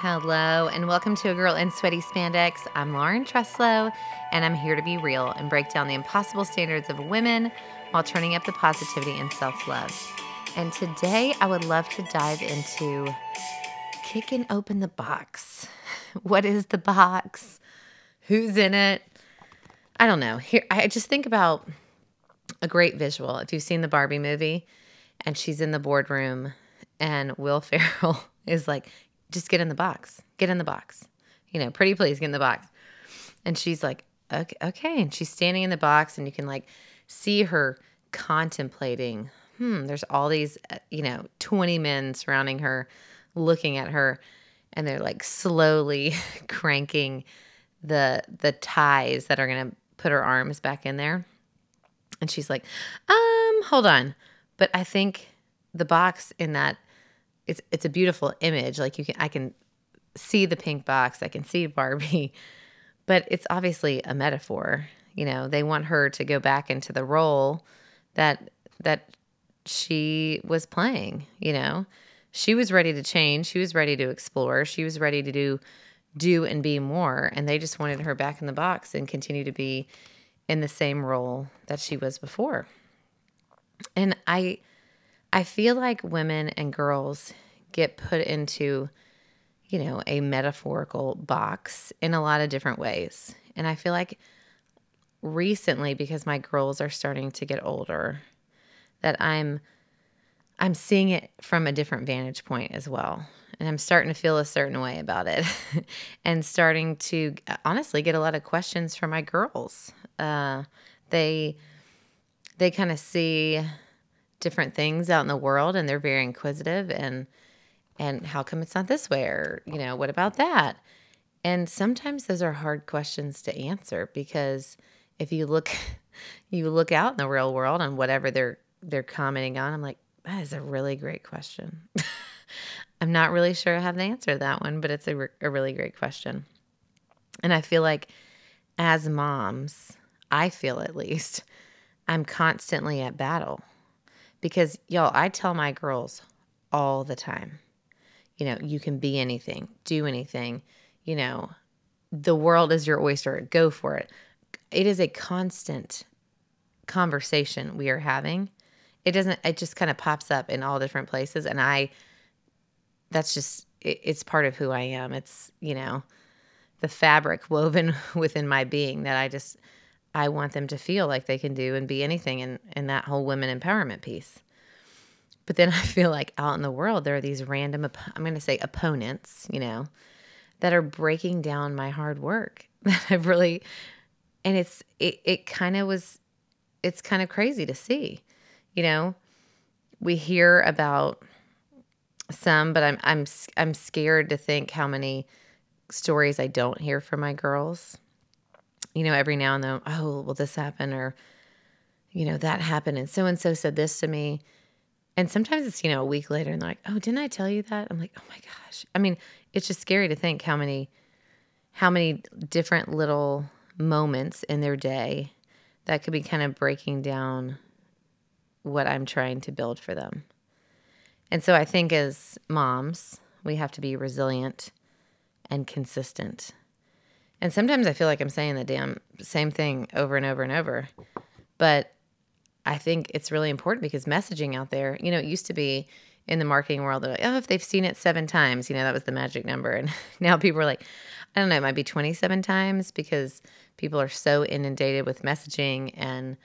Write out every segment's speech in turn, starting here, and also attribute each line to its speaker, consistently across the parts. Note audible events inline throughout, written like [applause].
Speaker 1: Hello, and welcome to A Girl in Sweaty Spandex. I'm Lauren Treslow, and I'm here to be real and break down the impossible standards of women while turning up the positivity and self love. And today, I would love to dive into kicking open the box. [laughs] What is the box? Who's in it? I don't know. Here, I just think about a great visual. If you've seen the Barbie movie, and she's in the boardroom, and Will [laughs] Ferrell is like, just get in the box. Get in the box. You know, pretty please get in the box. And she's like, okay, okay. And she's standing in the box, and you can like see her contemplating. Hmm, there's all these, uh, you know, 20 men surrounding her, looking at her, and they're like slowly [laughs] cranking the the ties that are gonna put her arms back in there. And she's like, um, hold on. But I think the box in that it's it's a beautiful image. Like you can I can see the pink box, I can see Barbie, [laughs] but it's obviously a metaphor. You know, they want her to go back into the role that that she was playing, you know. She was ready to change, she was ready to explore, she was ready to do do and be more, and they just wanted her back in the box and continue to be in the same role that she was before. And I I feel like women and girls get put into, you know, a metaphorical box in a lot of different ways. And I feel like recently because my girls are starting to get older that I'm I'm seeing it from a different vantage point as well. And I'm starting to feel a certain way about it [laughs] and starting to honestly get a lot of questions from my girls. Uh, they they kind of see different things out in the world and they're very inquisitive and and how come it's not this way or you know what about that? And sometimes those are hard questions to answer because if you look [laughs] you look out in the real world and whatever they're they're commenting on i'm like that is a really great question. [laughs] I'm not really sure i have the answer to that one but it's a, re- a really great question. And i feel like as moms i feel at least i'm constantly at battle because, y'all, I tell my girls all the time, you know, you can be anything, do anything, you know, the world is your oyster, go for it. It is a constant conversation we are having. It doesn't, it just kind of pops up in all different places. And I, that's just, it, it's part of who I am. It's, you know, the fabric woven [laughs] within my being that I just, I want them to feel like they can do and be anything in, in that whole women empowerment piece. But then [laughs] I feel like out in the world, there are these random, I'm going to say opponents, you know, that are breaking down my hard work. [laughs] That I've really, and it's, it, it kind of was, it's kind of crazy to see, you know, we hear about some, but I'm, I'm, I'm scared to think how many stories I don't hear from my girls you know, every now and then, oh, well, this happened or, you know, that happened and so and so said this to me. And sometimes it's, you know, a week later and they're like, oh, didn't I tell you that? I'm like, oh my gosh. I mean, it's just scary to think how many, how many different little moments in their day that could be kind of breaking down what I'm trying to build for them. And so I think as moms, we have to be resilient and consistent and sometimes I feel like I'm saying the damn same thing over and over and over. But I think it's really important because messaging out there, you know, it used to be in the marketing world, like, oh, if they've seen it seven times, you know, that was the magic number. And [laughs] now people are like, I don't know, it might be 27 times because people are so inundated with messaging and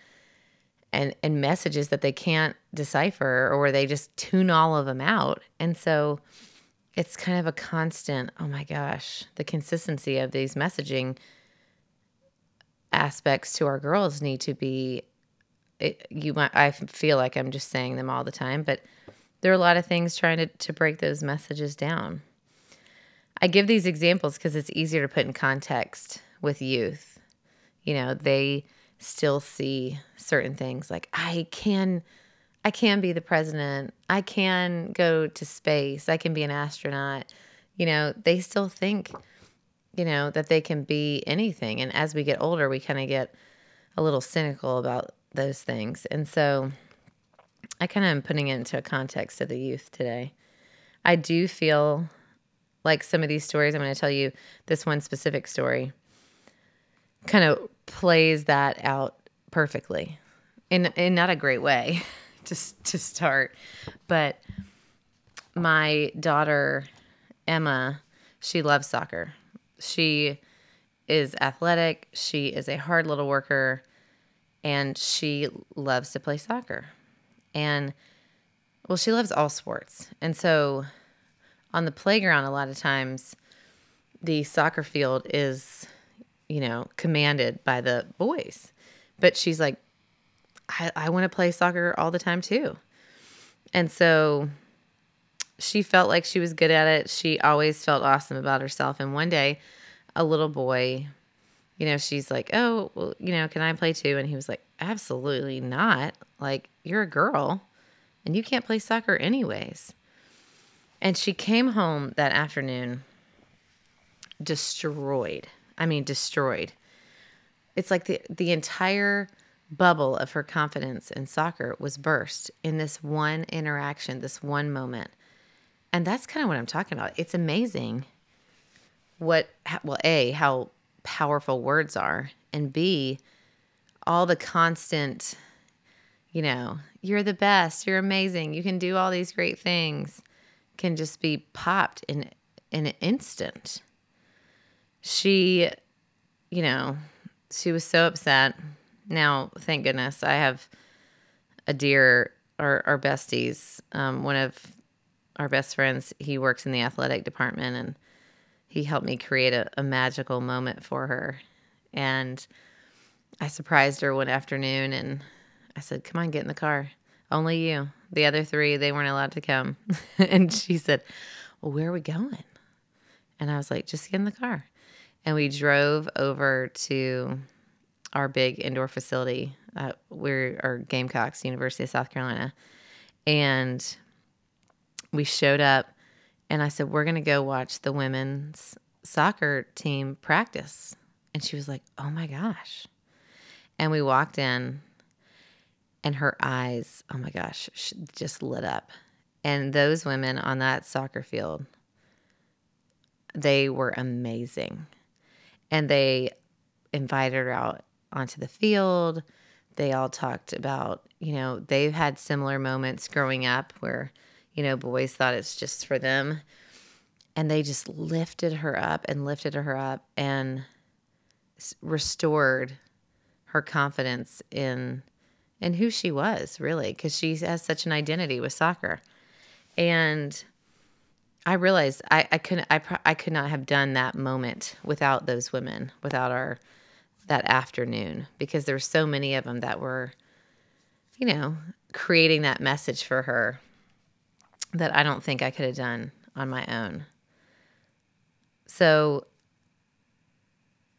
Speaker 1: and and messages that they can't decipher or they just tune all of them out. And so it's kind of a constant, oh my gosh, the consistency of these messaging aspects to our girls need to be it, you might I feel like I'm just saying them all the time, but there are a lot of things trying to, to break those messages down. I give these examples because it's easier to put in context with youth. You know, they still see certain things like I can I can be the president. I can go to space. I can be an astronaut. You know, they still think, you know, that they can be anything. And as we get older, we kind of get a little cynical about those things. And so I kind of am putting it into a context of the youth today. I do feel like some of these stories, I'm going to tell you this one specific story kind of plays that out perfectly in in not a great way [laughs] just to start. But my daughter Emma she loves soccer. She is athletic. She is a hard little worker and she loves to play soccer. And well she loves all sports. And so on the playground a lot of times the soccer field is you know commanded by the boys. But she's like i, I want to play soccer all the time too. And so she felt like she was good at it. She always felt awesome about herself. And one day a little boy you know she's like oh well you know can i play too? And he was like absolutely not. Like you're a girl and you can't play soccer anyways. And she came home that afternoon destroyed. I mean, destroyed. It's like the, the entire bubble of her confidence in soccer was burst in this one interaction, this one moment. And that's kind of what I'm talking about. It's amazing what, well, A, how powerful words are, and B, all the constant, you know, you're the best, you're amazing, you can do all these great things can just be popped in in an instant. She, you know, she was so upset. Now, thank goodness, I have a dear, our, our besties. Um, one of our best friends, he works in the athletic department, and he helped me create a, a magical moment for her. And I surprised her one afternoon, and I said, "Come on, get in the car." Only you. The other three, they weren't allowed to come. [laughs] and she said, Well, where are we going? And I was like, Just get in the car. And we drove over to our big indoor facility. Uh, we're our Gamecocks, University of South Carolina. And we showed up and I said, We're to go watch the women's soccer team practice. And she was like, Oh my gosh. And we walked in and her eyes, oh my gosh, just lit up. And those women on that soccer field, they were amazing. And they invited her out onto the field. They all talked about, you know, they've had similar moments growing up where, you know, boys thought it's just for them. And they just lifted her up and lifted her up and restored her confidence in and who she was, really, because she has such an identity with soccer. And I realized I, I couldn't I, I could not have done that moment without those women, without our that afternoon, because there were so many of them that were, you know, creating that message for her that I don't think I could have done on my own. So,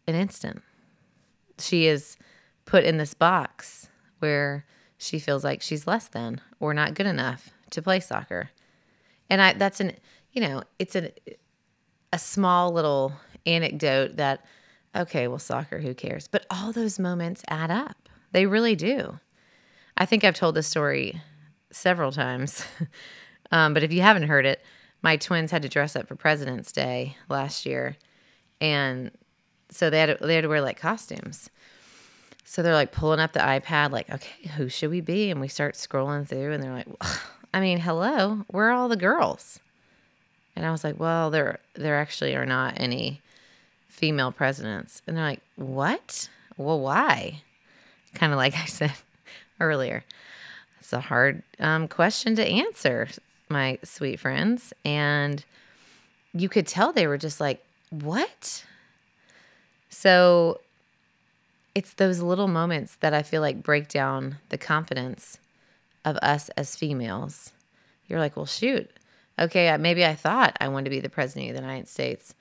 Speaker 1: an instant, she is put in this box where she feels like she's less than or not good enough to play soccer. And I that's an you know, it's a a small little anecdote that okay, well soccer, who cares? But all those moments add up. They really do. I think I've told this story several times. [laughs] um, but if you haven't heard it, my twins had to dress up for President's Day last year. And so they had to, they had to wear like costumes. So they're like pulling up the iPad, like, okay, who should we be? And we start scrolling through, and they're like, I mean, hello, where are all the girls? And I was like, well, there there actually are not any female presidents. And they're like, what? Well, why? Kind of like [laughs] I said earlier. It's a hard um, question to answer, my sweet friends. And you could tell they were just like, what? So it's those little moments that I feel like break down the confidence of us as females. You're like, well, shoot. Okay, maybe I thought I wanted to be the president of the United States.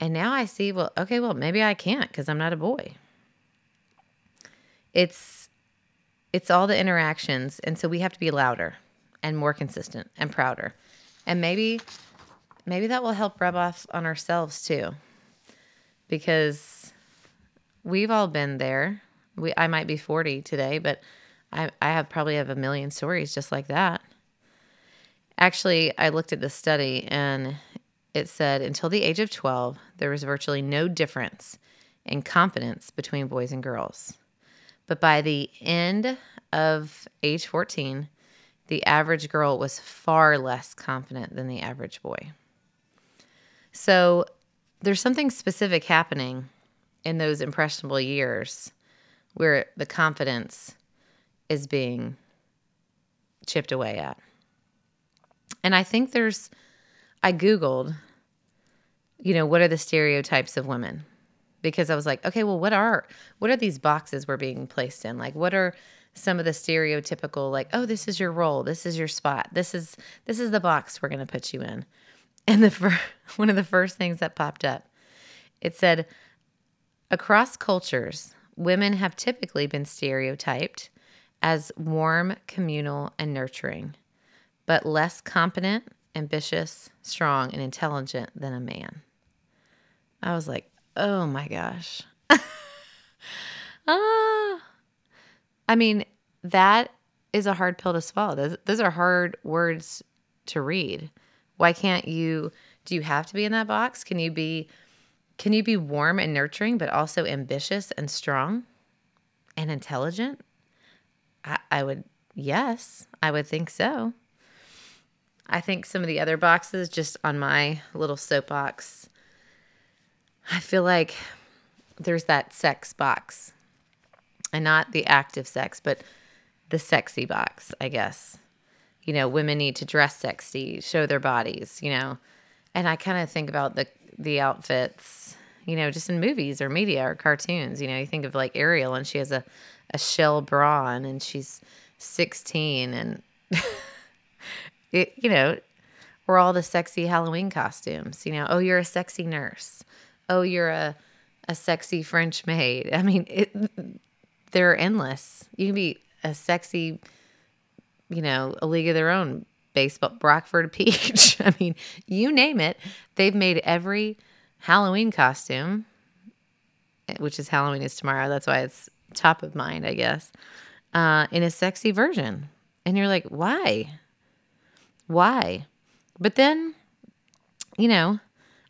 Speaker 1: And now I see, well, okay, well, maybe I can't because I'm not a boy. It's it's all the interactions, and so we have to be louder and more consistent and prouder. And maybe maybe that will help rub off on ourselves too. Because we've all been there. We I might be 40 today, but I I have probably have a million stories just like that. Actually, I looked at the study and it said until the age of 12, there was virtually no difference in confidence between boys and girls. But by the end of age 14, the average girl was far less confident than the average boy. So there's something specific happening in those impressionable years where the confidence is being chipped away at. And I think there's, I Googled, you know, what are the stereotypes of women? Because I was like, okay, well, what are, what are these boxes we're being placed in? Like, what are some of the stereotypical, like, oh, this is your role, this is your spot, this is, this is the box we're to put you in. And the fir- [laughs] one of the first things that popped up, it said, across cultures, women have typically been stereotyped as warm, communal, and nurturing, but less competent, ambitious, strong, and intelligent than a man. I was like, oh my gosh. [laughs] ah. I mean, that is a hard pill to swallow. Those, those are hard words to read. Why can't you do you have to be in that box? Can you be can you be warm and nurturing but also ambitious and strong and intelligent? I, I would, yes, I would think so. I think some of the other boxes, just on my little soapbox, I feel like there's that sex box and not the active sex, but the sexy box, I guess. You know, women need to dress sexy, show their bodies, you know. And I kind of think about the the outfits, you know, just in movies or media or cartoons. You know, you think of like Ariel and she has a a shell bra and she's 16 and it, you know or all the sexy halloween costumes you know oh you're a sexy nurse. Oh you're a a sexy french maid. I mean it, they're endless. You can be a sexy you know a league of their own baseball rockford peach. [laughs] I mean you name it. They've made every halloween costume which is halloween is tomorrow. That's why it's top of mind, I guess, uh, in a sexy version. And you're like, why? Why? But then, you know,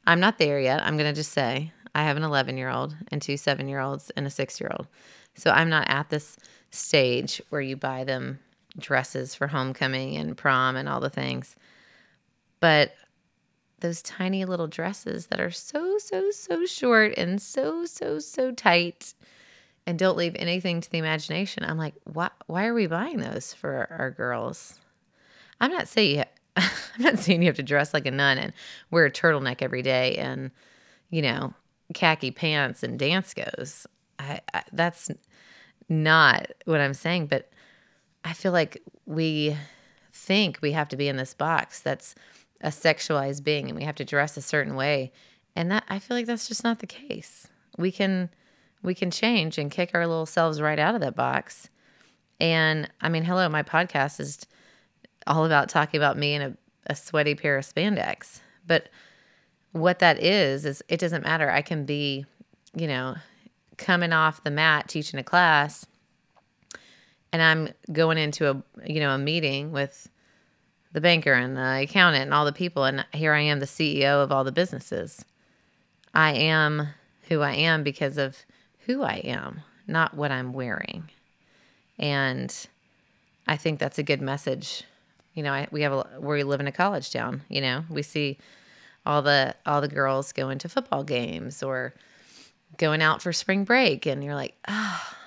Speaker 1: I'm not there yet. I'm going to just say I have an 11 year old and two seven year olds and a six year old. So I'm not at this stage where you buy them dresses for homecoming and prom and all the things. But those tiny little dresses that are so, so, so short and so, so, so tight and don't leave anything to the imagination. I'm like, why, why are we buying those for our girls? I'm not saying [laughs] I'm not saying you have to dress like a nun and wear a turtleneck every day and you know khaki pants and Danskos. I, I, that's not what I'm saying, but I feel like we think we have to be in this box that's a sexualized being and we have to dress a certain way. And that I feel like that's just not the case. We can we can change and kick our little selves right out of that box. And I mean, hello, my podcast is all about talking about me in a, a sweaty pair of spandex. But what that is, is it doesn't matter. I can be, you know, coming off the mat teaching a class and I'm going into a, you know, a meeting with the banker and the accountant and all the people. And here I am, the CEO of all the businesses. I am who I am because of who I am, not what I'm wearing. And I think that's a good message. You know, I, we have a, we live in a college town. You know, we see all the all the girls going to football games or going out for spring break, and you're like, ah. Oh.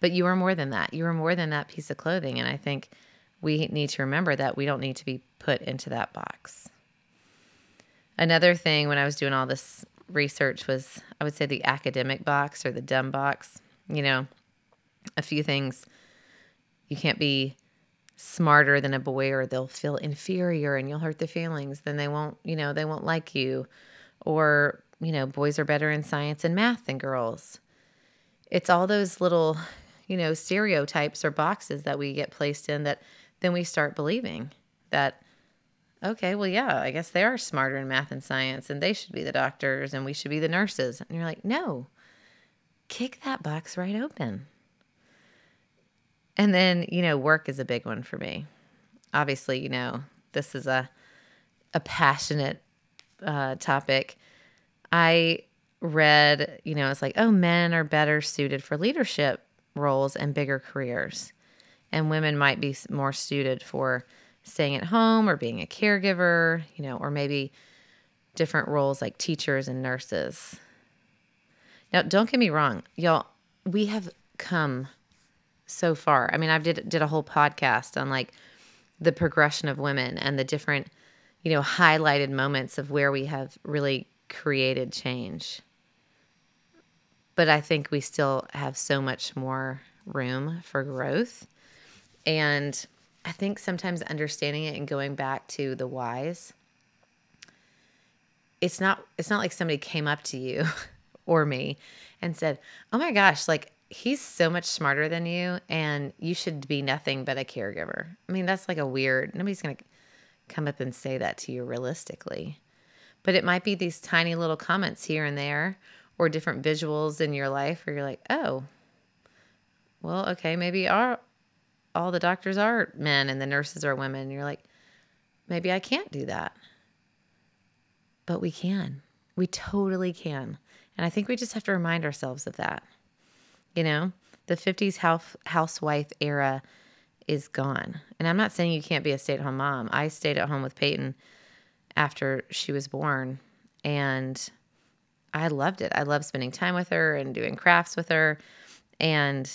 Speaker 1: But you are more than that. You are more than that piece of clothing, and I think we need to remember that we don't need to be put into that box. Another thing when I was doing all this research was, I would say, the academic box or the dumb box. You know, a few things. You can't be smarter than a boy or they'll feel inferior and you'll hurt their feelings. Then they won't, you know, they won't like you. Or, you know, boys are better in science and math than girls. It's all those little, you know, stereotypes or boxes that we get placed in that then we start believing that okay, well, yeah, I guess they are smarter in math and science and they should be the doctors and we should be the nurses. And you're like, no, kick that box right open. And then, you know, work is a big one for me. Obviously, you know, this is a a passionate uh, topic, I read, you know, it's like, oh, men are better suited for leadership roles and bigger careers, and women might be more suited for staying at home or being a caregiver, you know, or maybe different roles like teachers and nurses. Now, don't get me wrong, y'all, we have come so far. I mean, I did did a whole podcast on like the progression of women and the different, you know, highlighted moments of where we have really created change. But I think we still have so much more room for growth. And I think sometimes understanding it and going back to the whys it's not it's not like somebody came up to you [laughs] or me and said, "Oh my gosh, like he's so much smarter than you and you should be nothing but a caregiver." I mean, that's like a weird. Nobody's going to come up and say that to you realistically. But it might be these tiny little comments here and there or different visuals in your life where you're like, "Oh, well, okay, maybe our all the doctors are men and the nurses are women." You're like, "Maybe I can't do that." But we can. We totally can. And I think we just have to remind ourselves of that. You know, the 50s house, housewife era is gone. And I'm not saying you can't be a stay at home mom. I stayed at home with Peyton after she was born and I loved it. I loved spending time with her and doing crafts with her. And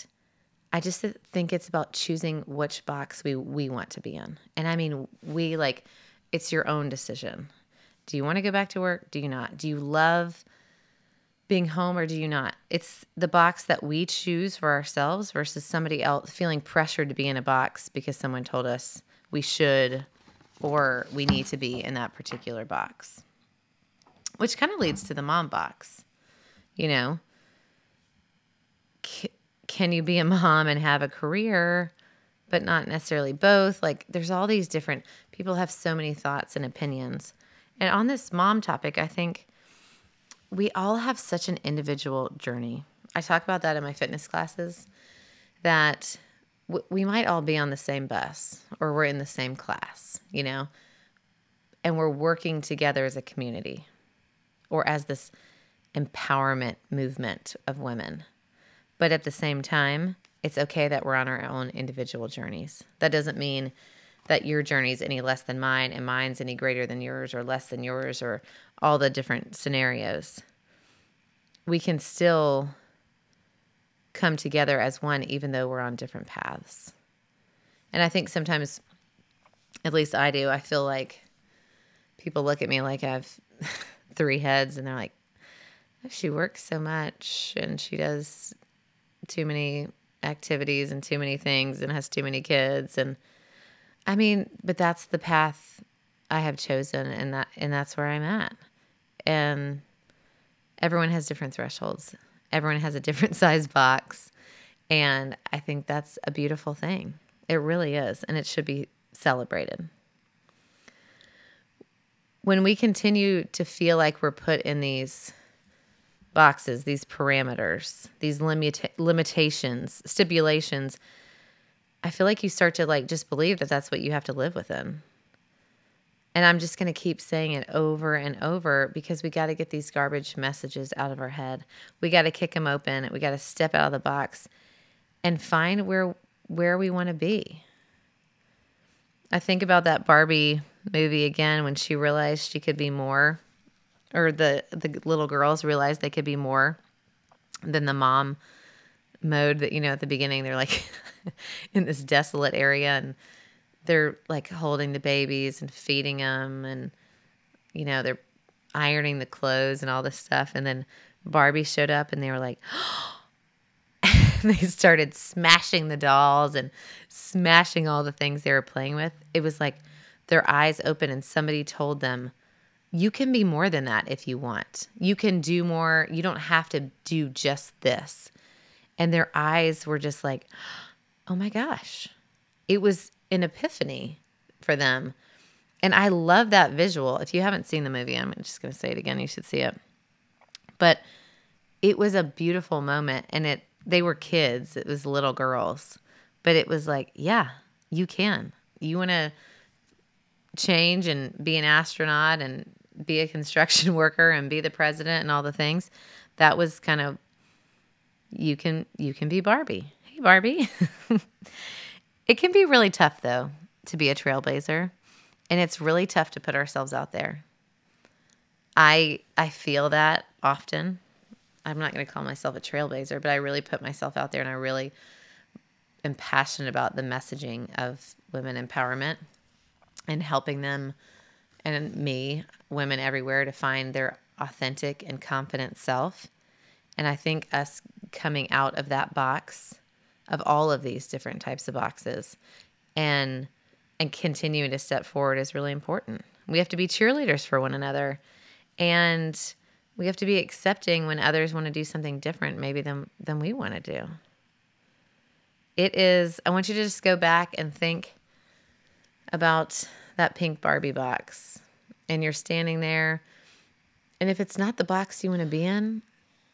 Speaker 1: I just think it's about choosing which box we, we want to be in. And I mean, we like, it's your own decision. Do you want to go back to work? Do you not? Do you love being home or do you not? It's the box that we choose for ourselves versus somebody else feeling pressured to be in a box because someone told us we should or we need to be in that particular box. Which kind of leads to the mom box. You know, C- can you be a mom and have a career, but not necessarily both? Like, there's all these different people have so many thoughts and opinions. And on this mom topic, I think we all have such an individual journey. I talk about that in my fitness classes that w- we might all be on the same bus or we're in the same class, you know, and we're working together as a community or as this empowerment movement of women. But at the same time, it's okay that we're on our own individual journeys. That doesn't mean that your journey is any less than mine and mine's any greater than yours or less than yours or all the different scenarios. We can still come together as one, even though we're on different paths. And I think sometimes, at least I do, I feel like people look at me like I have [laughs] three heads and they're like, oh, she works so much and she does too many activities and too many things and has too many kids and I mean, but that's the path I have chosen and that and that's where I'm at. And everyone has different thresholds. Everyone has a different [laughs] size box. And I think that's a beautiful thing. It really is, and it should be celebrated. When we continue to feel like we're put in these boxes, these parameters, these limita- limitations, stipulations, I feel like you start to like just believe that that's what you have to live within. And I'm just going to keep saying it over and over because we got to get these garbage messages out of our head. We got to kick them open. We got to step out of the box and find where where we want to be. I think about that Barbie movie again when she realized she could be more or the the little girls realized they could be more than the mom mode that you know at the beginning they're like [laughs] in this desolate area and they're like holding the babies and feeding them and you know they're ironing the clothes and all this stuff. And then Barbie showed up and they were like [gasps] they started smashing the dolls and smashing all the things they were playing with. It was like their eyes open and somebody told them you can be more than that if you want. You can do more. You don't have to do just this and their eyes were just like, oh my gosh. It was an epiphany for them. And I love that visual. If you haven't seen the movie, I'm just going to say it again. You should see it. But it was a beautiful moment and it they were kids. It was little girls. But it was like, yeah, you can. You want to change and be an astronaut and be a construction [laughs] worker and be the president and all the things. That was kind of you can you can be Barbie. Hey Barbie. [laughs] it can be really tough though to be a trailblazer and it's really tough to put ourselves out there. I I feel that often. I'm not going to call myself a trailblazer, but I really put myself out there and I really am passionate about the messaging of women empowerment and helping them and me, women everywhere, to find their authentic and confident self. And I think us coming out of that box, of all of these different types of boxes, and and continuing to step forward is really important. We have to be cheerleaders for one another, and we have to be accepting when others want to do something different, maybe than than we want to do. It is. I want you to just go back and think about that pink Barbie box and you're standing there. And if it's not the box you want to be in,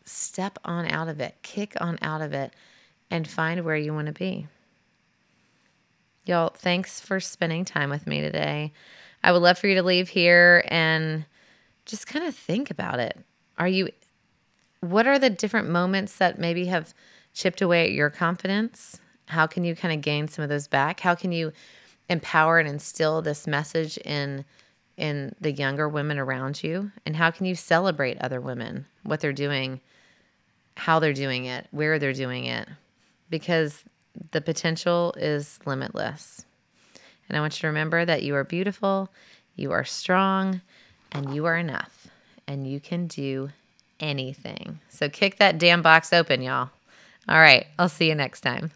Speaker 1: step on out of it, kick on out of it, and find where you want to be. Y'all, thanks for spending time with me today. I would love for you to leave here and just kind of think about it. Are you, what are the different moments that maybe have chipped away at your confidence? How can you kind of gain some of those back? How can you empower and instill this message in in the younger women around you and how can you celebrate other women what they're doing how they're doing it where they're doing it because the potential is limitless. And i want you to remember that you are beautiful you are strong and you are enough and you can do anything. So kick that damn box open y'all. All right i'll see you next time